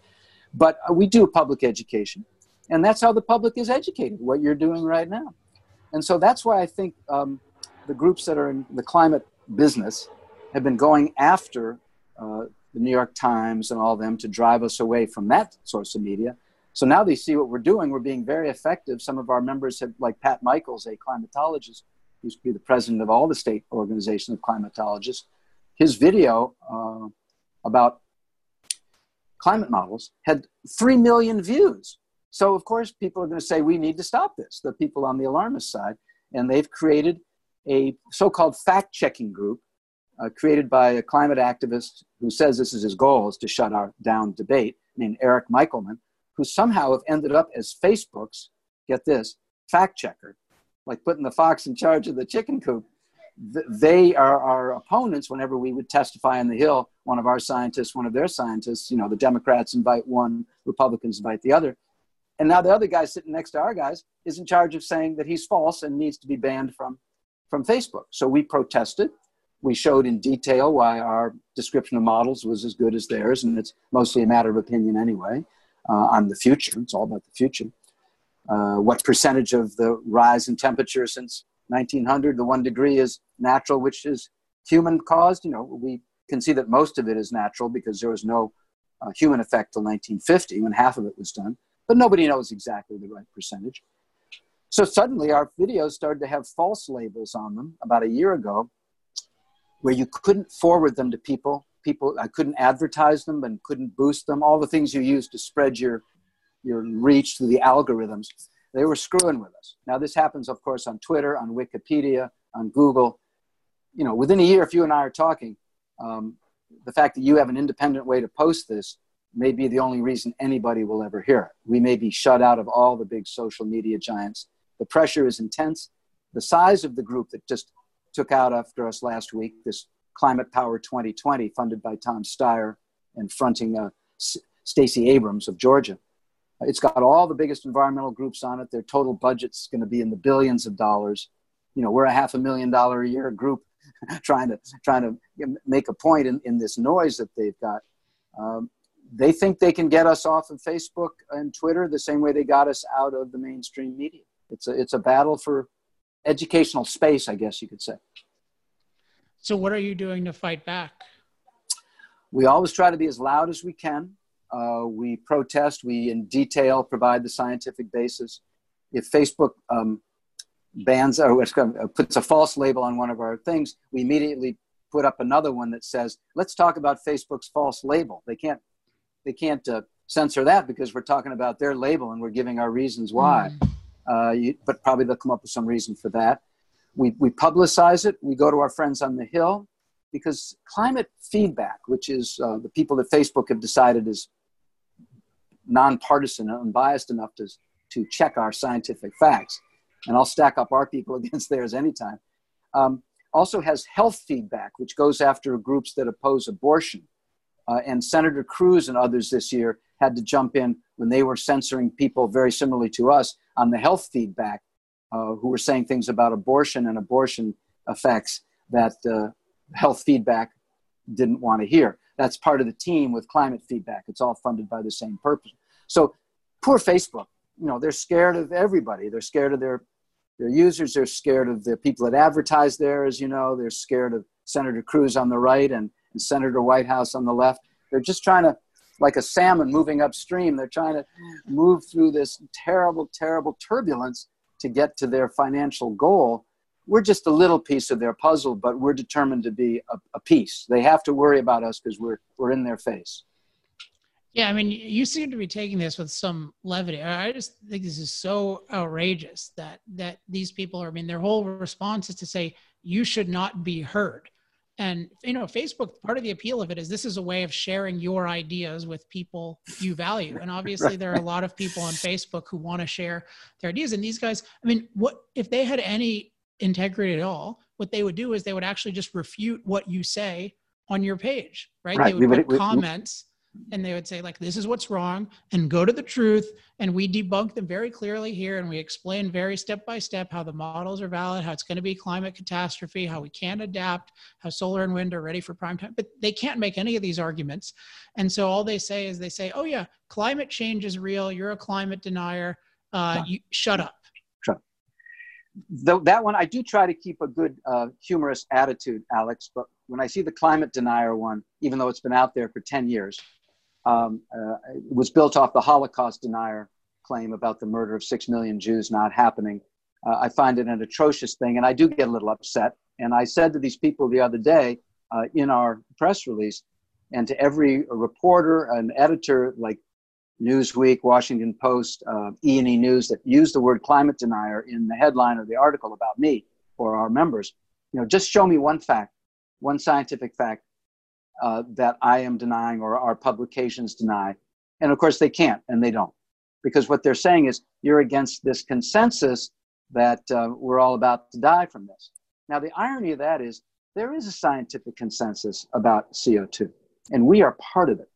But uh, we do public education. And that's how the public is educated, what you're doing right now. And so that's why I think um, the groups that are in the climate business have been going after uh, the New York Times and all of them to drive us away from that source of media. So now they see what we're doing. We're being very effective. Some of our members have, like Pat Michaels, a climatologist, used to be the president of all the state organization of climatologists. His video uh, about climate models had 3 million views. So, of course, people are going to say, we need to stop this, the people on the alarmist side. And they've created a so called fact checking group uh, created by a climate activist who says this is his goal is to shut our down debate named Eric Michaelman, who somehow have ended up as Facebook's, get this, fact checker, like putting the fox in charge of the chicken coop. They are our opponents whenever we would testify on the Hill. One of our scientists, one of their scientists, you know, the Democrats invite one, Republicans invite the other. And now the other guy sitting next to our guys is in charge of saying that he's false and needs to be banned from, from Facebook. So we protested we showed in detail why our description of models was as good as theirs, and it's mostly a matter of opinion anyway uh, on the future. It's all about the future. Uh, what percentage of the rise in temperature since 1900, the one degree, is natural, which is human caused? You know, we can see that most of it is natural because there was no uh, human effect till 1950 when half of it was done, but nobody knows exactly the right percentage. So suddenly our videos started to have false labels on them about a year ago where you couldn't forward them to people. People, I couldn't advertise them and couldn't boost them. All the things you use to spread your your reach through the algorithms, they were screwing with us. Now this happens, of course, on Twitter, on Wikipedia, on Google. You know, within a year, if you and I are talking, um, the fact that you have an independent way to post this may be the only reason anybody will ever hear it. We may be shut out of all the big social media giants. The pressure is intense. The size of the group that just took out after us last week, this Climate Power 2020, funded by Tom Steyer and fronting uh, S- Stacey Abrams of Georgia. It's got all the biggest environmental groups on it. Their total budget's going to be in the billions of dollars. You know, we're a half a million dollar a year group trying to trying to make a point in, in this noise that they've got. Um, they think they can get us off of Facebook and Twitter the same way they got us out of the mainstream media. It's a it's a battle for educational space, I guess you could say. So, what are you doing to fight back? We always try to be as loud as we can. Uh, we protest. We, in detail, provide the scientific basis. If Facebook um, bans or uh, puts a false label on one of our things, we immediately put up another one that says, "Let's talk about Facebook's false label." They can't, they can't uh, censor that because we're talking about their label and we're giving our reasons why. Mm. Uh, you, but probably they'll come up with some reason for that. We, we publicize it. We go to our friends on the Hill because climate feedback, which is uh, the people that Facebook have decided is nonpartisan and unbiased enough to, to check our scientific facts, and I'll stack up our people against theirs anytime, um, also has health feedback, which goes after groups that oppose abortion. Uh, and Senator Cruz and others this year had to jump in when they were censoring people very similarly to us on the health feedback uh, who were saying things about abortion and abortion effects that uh, health feedback didn't want to hear. That's part of the team with climate feedback. It's all funded by the same purpose. So poor Facebook, you know, they're scared of everybody. They're scared of their their users. They're scared of the people that advertise there, as you know. They're scared of Senator Cruz on the right and, and Senator Whitehouse on the left. They're just trying to like a salmon moving upstream. They're trying to move through this terrible, terrible turbulence to get to their financial goal. We're just a little piece of their puzzle, but we're determined to be a, a piece. They have to worry about us because we're, we're in their face. Yeah, I mean, you seem to be taking this with some levity. I just think this is so outrageous that that these people are. I mean, their whole response is to say you should not be heard and you know facebook part of the appeal of it is this is a way of sharing your ideas with people you value and obviously there are a lot of people on facebook who want to share their ideas and these guys i mean what if they had any integrity at all what they would do is they would actually just refute what you say on your page right, right. they would put comments and they would say like this is what's wrong and go to the truth and we debunk them very clearly here and we explain very step by step how the models are valid how it's going to be climate catastrophe how we can adapt how solar and wind are ready for prime time but they can't make any of these arguments. And so all they say is they say oh yeah climate change is real you're a climate denier uh, you, shut up. Though that one, I do try to keep a good uh, humorous attitude, Alex. But when I see the climate denier one, even though it's been out there for 10 years, um, uh, was built off the Holocaust denier claim about the murder of six million Jews not happening. Uh, I find it an atrocious thing, and I do get a little upset. And I said to these people the other day uh, in our press release, and to every reporter and editor like Newsweek, Washington Post, uh, E&E News that use the word climate denier in the headline or the article about me or our members, you know, just show me one fact, one scientific fact uh, that I am denying or our publications deny. And of course they can't and they don't. Because what they're saying is you're against this consensus that uh, we're all about to die from this. Now, the irony of that is there is a scientific consensus about CO2, and we are part of it.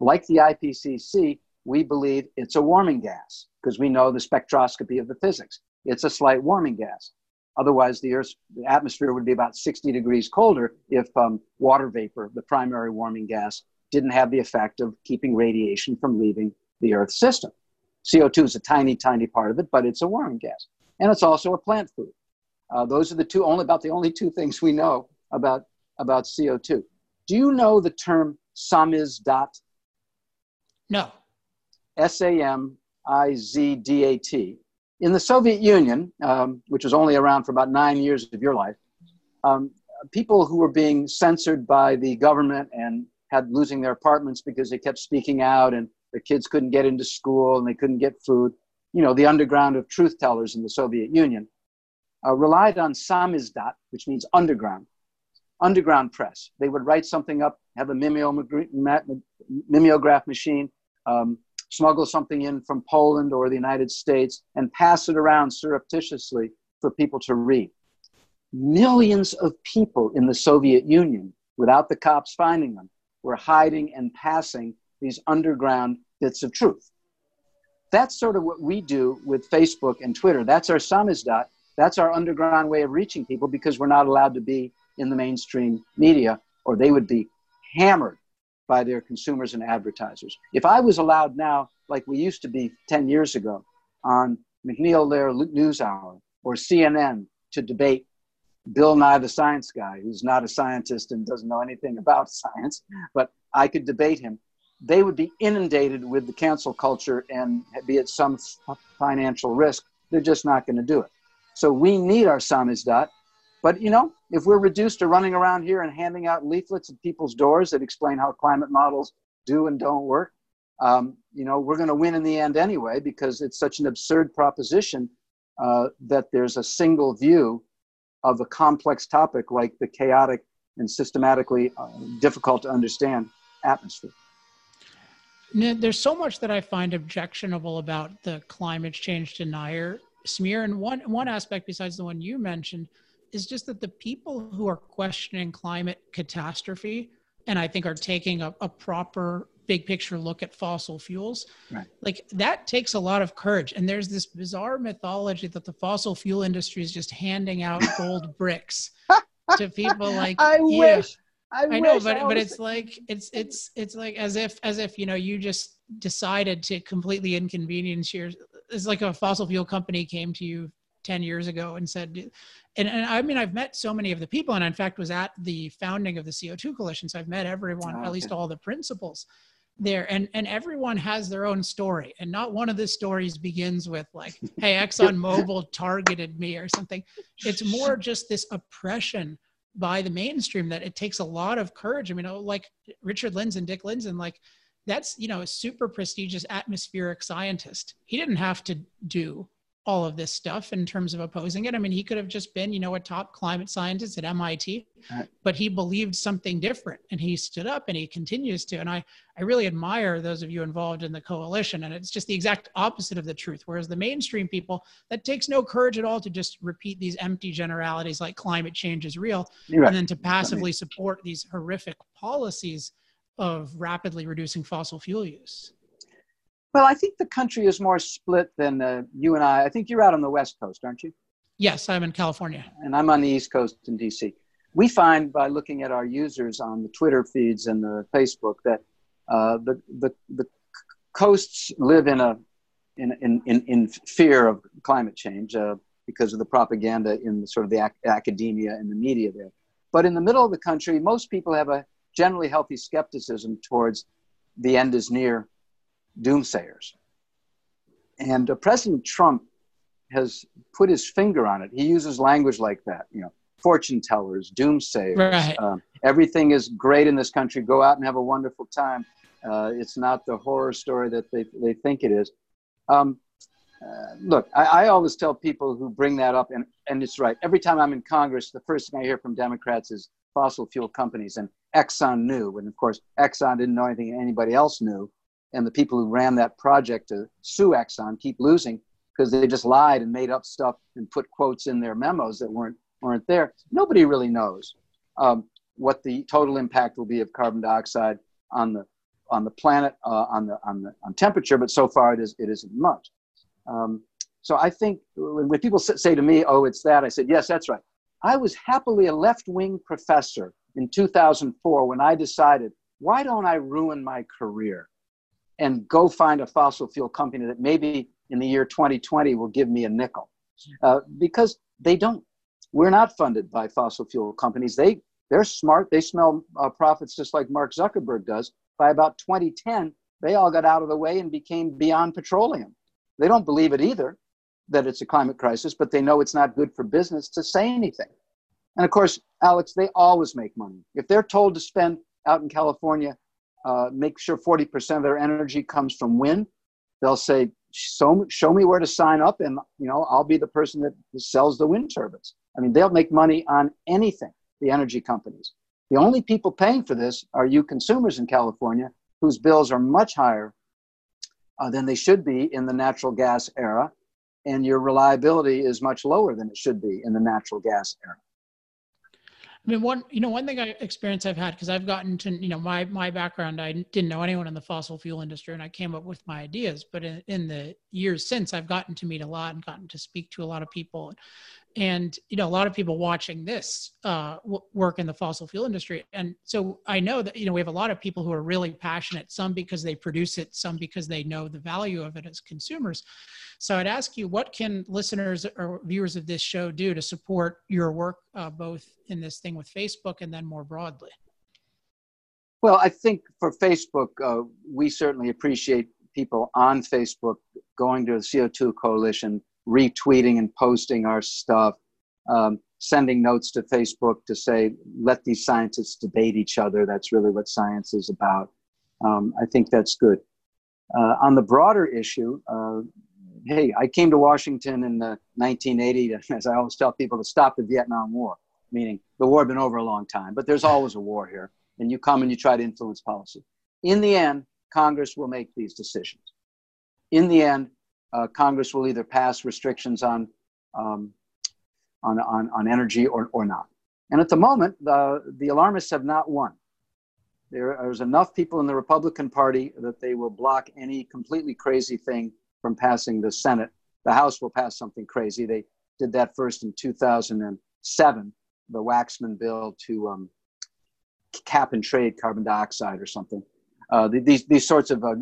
Like the IPCC, we believe it's a warming gas because we know the spectroscopy of the physics. It's a slight warming gas. Otherwise, the Earth's the atmosphere would be about 60 degrees colder if um, water vapor, the primary warming gas, didn't have the effect of keeping radiation from leaving the Earth's system. CO2 is a tiny, tiny part of it, but it's a warming gas. And it's also a plant food. Uh, those are the two, only about the only two things we know about, about CO2. Do you know the term samizdat? No. S A M I Z D A T. In the Soviet Union, um, which was only around for about nine years of your life, um, people who were being censored by the government and had losing their apartments because they kept speaking out and their kids couldn't get into school and they couldn't get food, you know, the underground of truth tellers in the Soviet Union, uh, relied on samizdat, which means underground, underground press. They would write something up, have a mimeograph machine, um, smuggle something in from Poland or the United States and pass it around surreptitiously for people to read. Millions of people in the Soviet Union, without the cops finding them, were hiding and passing these underground bits of truth. That's sort of what we do with Facebook and Twitter. That's our samizdat. That's our underground way of reaching people because we're not allowed to be in the mainstream media or they would be hammered by their consumers and advertisers. If I was allowed now, like we used to be 10 years ago, on MacNeil Lehrer NewsHour or CNN to debate Bill Nye the Science Guy, who's not a scientist and doesn't know anything about science, but I could debate him. They would be inundated with the cancel culture and be at some financial risk. They're just not going to do it. So we need our samizdat but you know, if we're reduced to running around here and handing out leaflets at people's doors that explain how climate models do and don't work, um, you know, we're going to win in the end anyway because it's such an absurd proposition uh, that there's a single view of a complex topic like the chaotic and systematically uh, difficult to understand atmosphere. There's so much that I find objectionable about the climate change denier smear, and one one aspect besides the one you mentioned is just that the people who are questioning climate catastrophe and I think are taking a, a proper big picture look at fossil fuels, right. like that takes a lot of courage. And there's this bizarre mythology that the fossil fuel industry is just handing out gold bricks to people like I yeah. wish. I, I know, but I but it's like it's it's it's like as if as if you know you just decided to completely inconvenience your. It's like a fossil fuel company came to you 10 years ago and said and, and i mean i've met so many of the people and in fact was at the founding of the co2 coalition so i've met everyone oh, at least all the principals there and and everyone has their own story and not one of the stories begins with like hey exxon mobil targeted me or something. It's more just this oppression by the mainstream that it takes a lot of courage. I mean oh, like richard lindzen dick lindzen like that's you know a super prestigious atmospheric scientist. He didn't have to do all of this stuff in terms of opposing it. I mean, he could have just been, you know, a top climate scientist at MIT, but he believed something different and he stood up and he continues to. And I, I really admire those of you involved in the coalition. And it's just the exact opposite of the truth. Whereas the mainstream people, that takes no courage at all to just repeat these empty generalities like climate change is real right. and then to passively support these horrific policies of rapidly reducing fossil fuel use. Well, I think the country is more split than uh, you and I. I think you're out on the West Coast, aren't you? Yes, I'm in California. And I'm on the East Coast in DC. We find by looking at our users on the Twitter feeds and the Facebook that uh, the, the, the coasts live in, a, in, in, in, in fear of climate change. Uh, because of the propaganda in the, sort of the ac- academia and the media there. But in the middle of the country, most people have a generally healthy skepticism towards the end is near doomsayers. And uh, President Trump has put his finger on it. He uses language like that, you know, fortune tellers, doomsayers. Right. Um, everything is great in this country. Go out and have a wonderful time. Uh, it's not the horror story that they, they think it is. Um, uh, look, I, I, always tell people who bring that up, and, and it's right. Every time I'm in Congress, the first thing I hear from Democrats is fossil fuel companies, and Exxon knew. And of course, Exxon didn't know anything anybody else knew. And the people who ran that project to sue Exxon keep losing because they just lied and made up stuff and put quotes in their memos that weren't, weren't there. Nobody really knows um, what the total impact will be of carbon dioxide on the, on the planet, uh, on, the, on, the, on temperature, but so far it, is, it isn't much. Um, so I think when people say to me, oh, it's that, I said, yes, that's right. I was happily a left wing professor in 2004 when I decided, why don't I ruin my career and go find a fossil fuel company that maybe in the year 2020 will give me a nickel? Uh, because they don't. We're not funded by fossil fuel companies. They, they're smart. They smell uh, profits just like Mark Zuckerberg does. By about 2010, they all got out of the way and became beyond petroleum. They don't believe it either that it's a climate crisis, but they know it's not good for business to say anything. And of course, Alex, they always make money. If they're told to spend out in California, uh, make sure 40% of their energy comes from wind, they'll say, show, show me where to sign up and you know I'll be the person that sells the wind turbines. I mean, they'll make money on anything, the energy companies. The only people paying for this are you consumers in California, whose bills are much higher uh, than they should be in the natural gas era, and your reliability is much lower than it should be in the natural gas era. I mean, one you know one thing I experience I've had because I've gotten to you know my my background I didn't know anyone in the fossil fuel industry and I came up with my ideas. But in, in the years since, I've gotten to meet a lot and gotten to speak to a lot of people, and you know a lot of people watching this uh, w- work in the fossil fuel industry. And so i know that you know we have a lot of people who are really passionate some because they produce it some because they know the value of it as consumers. So i'd ask you what can listeners or viewers of this show do to support your work uh, both in this thing with facebook and then more broadly? Well i think for facebook uh, we certainly appreciate people on facebook going to the co2 coalition retweeting and posting our stuff, um, sending notes to Facebook to say, let these scientists debate each other. That's really what science is about. Um, I think that's good. Uh, on the broader issue, uh, hey, I came to Washington in the 1980, as I always tell people, to stop the Vietnam War, meaning the war had been over a long time, but there's always a war here. And you come and you try to influence policy. In the end, Congress will make these decisions. In the end, uh, Congress will either pass restrictions on, um, on, on, on energy or, or not. And at the moment, the, the alarmists have not won. There, there's enough people in the Republican Party that they will block any completely crazy thing from passing the Senate. The House will pass something crazy. They did that first in 2007, the Waxman bill to um, cap and trade carbon dioxide or something. Uh, these, these sorts of uh,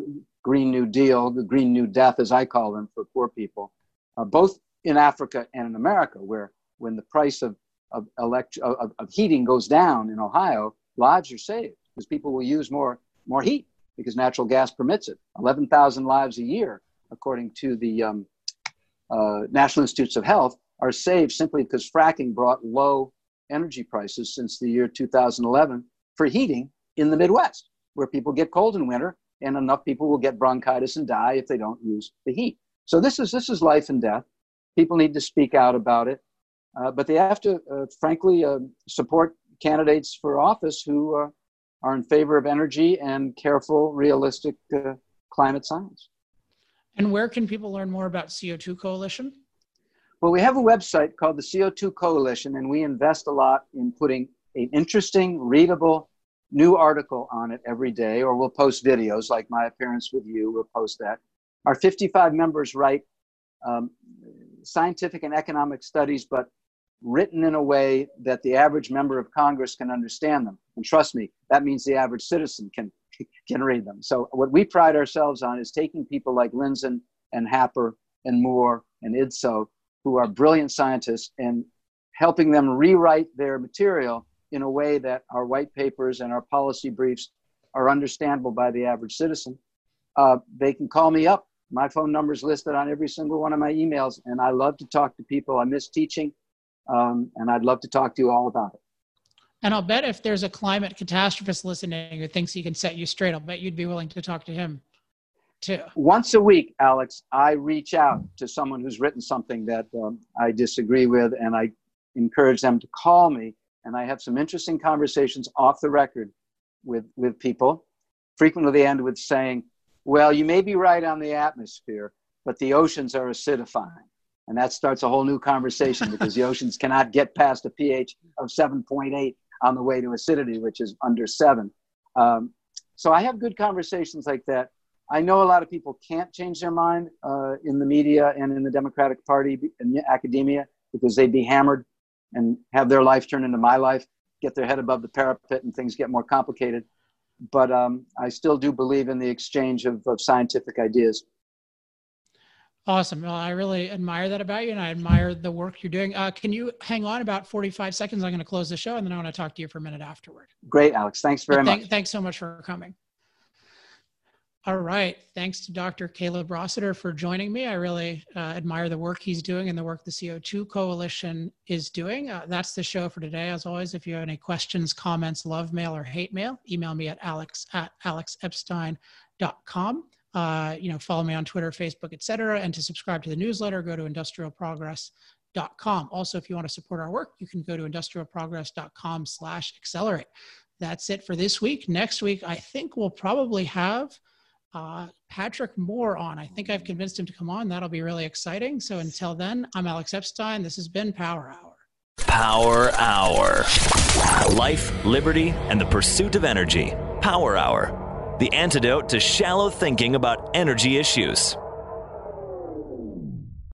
Green New Deal, the Green New Death, as I call them for poor people, uh, both in Africa and in America, where when the price of, of, elect- of, of heating goes down in Ohio, lives are saved because people will use more, more heat because natural gas permits it. 11,000 lives a year, according to the um, uh, National Institutes of Health, are saved simply because fracking brought low energy prices since the year 2011 for heating in the Midwest, where people get cold in winter and enough people will get bronchitis and die if they don't use the heat. So this is this is life and death. People need to speak out about it, uh, but they have to, uh, frankly, uh, support candidates for office who uh, are in favor of energy and careful, realistic uh, climate science. And where can people learn more about CO2 Coalition? Well, we have a website called the CO2 Coalition, and we invest a lot in putting an interesting, readable, new article on it every day, or we'll post videos like my appearance with you. We'll post that. Our 55 members write um, scientific and economic studies, but written in a way that the average member of Congress can understand them. And trust me, that means the average citizen can, can read them. So, what we pride ourselves on is taking people like Lindzen and Happer and Moore and Idso who are brilliant scientists and helping them rewrite their material in a way that our white papers and our policy briefs are understandable by the average citizen. Uh, they can call me up. My phone number is listed on every single one of my emails, and I love to talk to people. I miss teaching, um, and I'd love to talk to you all about it. And I'll bet if there's a climate catastrophist listening who thinks he can set you straight, I'll bet you'd be willing to talk to him too. Once a week, Alex, I reach out to someone who's written something that um, I disagree with, and I encourage them to call me. And I have some interesting conversations off the record with, with people. Frequently, they end with saying, Well, you may be right on the atmosphere, but the oceans are acidifying. And that starts a whole new conversation because the oceans cannot get past a pH of 7.8 on the way to acidity, which is under seven. Um, so I have good conversations like that. I know a lot of people can't change their mind uh, in the media and in the Democratic Party and academia because they'd be hammered and have their life turn into my life, get their head above the parapet, and things get more complicated. But um, I still do believe in the exchange of, of scientific ideas. Awesome. Well, I really admire that about you, and I admire the work you're doing. Uh, can you hang on about 45 seconds? I'm going to close the show, and then I want to talk to you for a minute afterward. Great, Alex. Thanks very thank, much. Thanks so much for coming. All right. Thanks to Dr. Caleb Rossiter for joining me. I really uh, admire the work he's doing and the work the CO2 Coalition is doing. Uh, that's the show for today. As always, if you have any questions, comments, love mail, or hate mail, email me at alex at alexepstein.com. Uh, you know, follow me on Twitter, Facebook, etc. And to subscribe to the newsletter, go to industrialprogress.com. Also, if you want to support our work, you can go to industrialprogress.com slash accelerate. That's it for this week. Next week, I think we'll probably have – uh, Patrick Moore on. I think I've convinced him to come on. That'll be really exciting. So until then, I'm Alex Epstein. This has been Power Hour. Power Hour. Life, liberty, and the pursuit of energy. Power Hour. The antidote to shallow thinking about energy issues.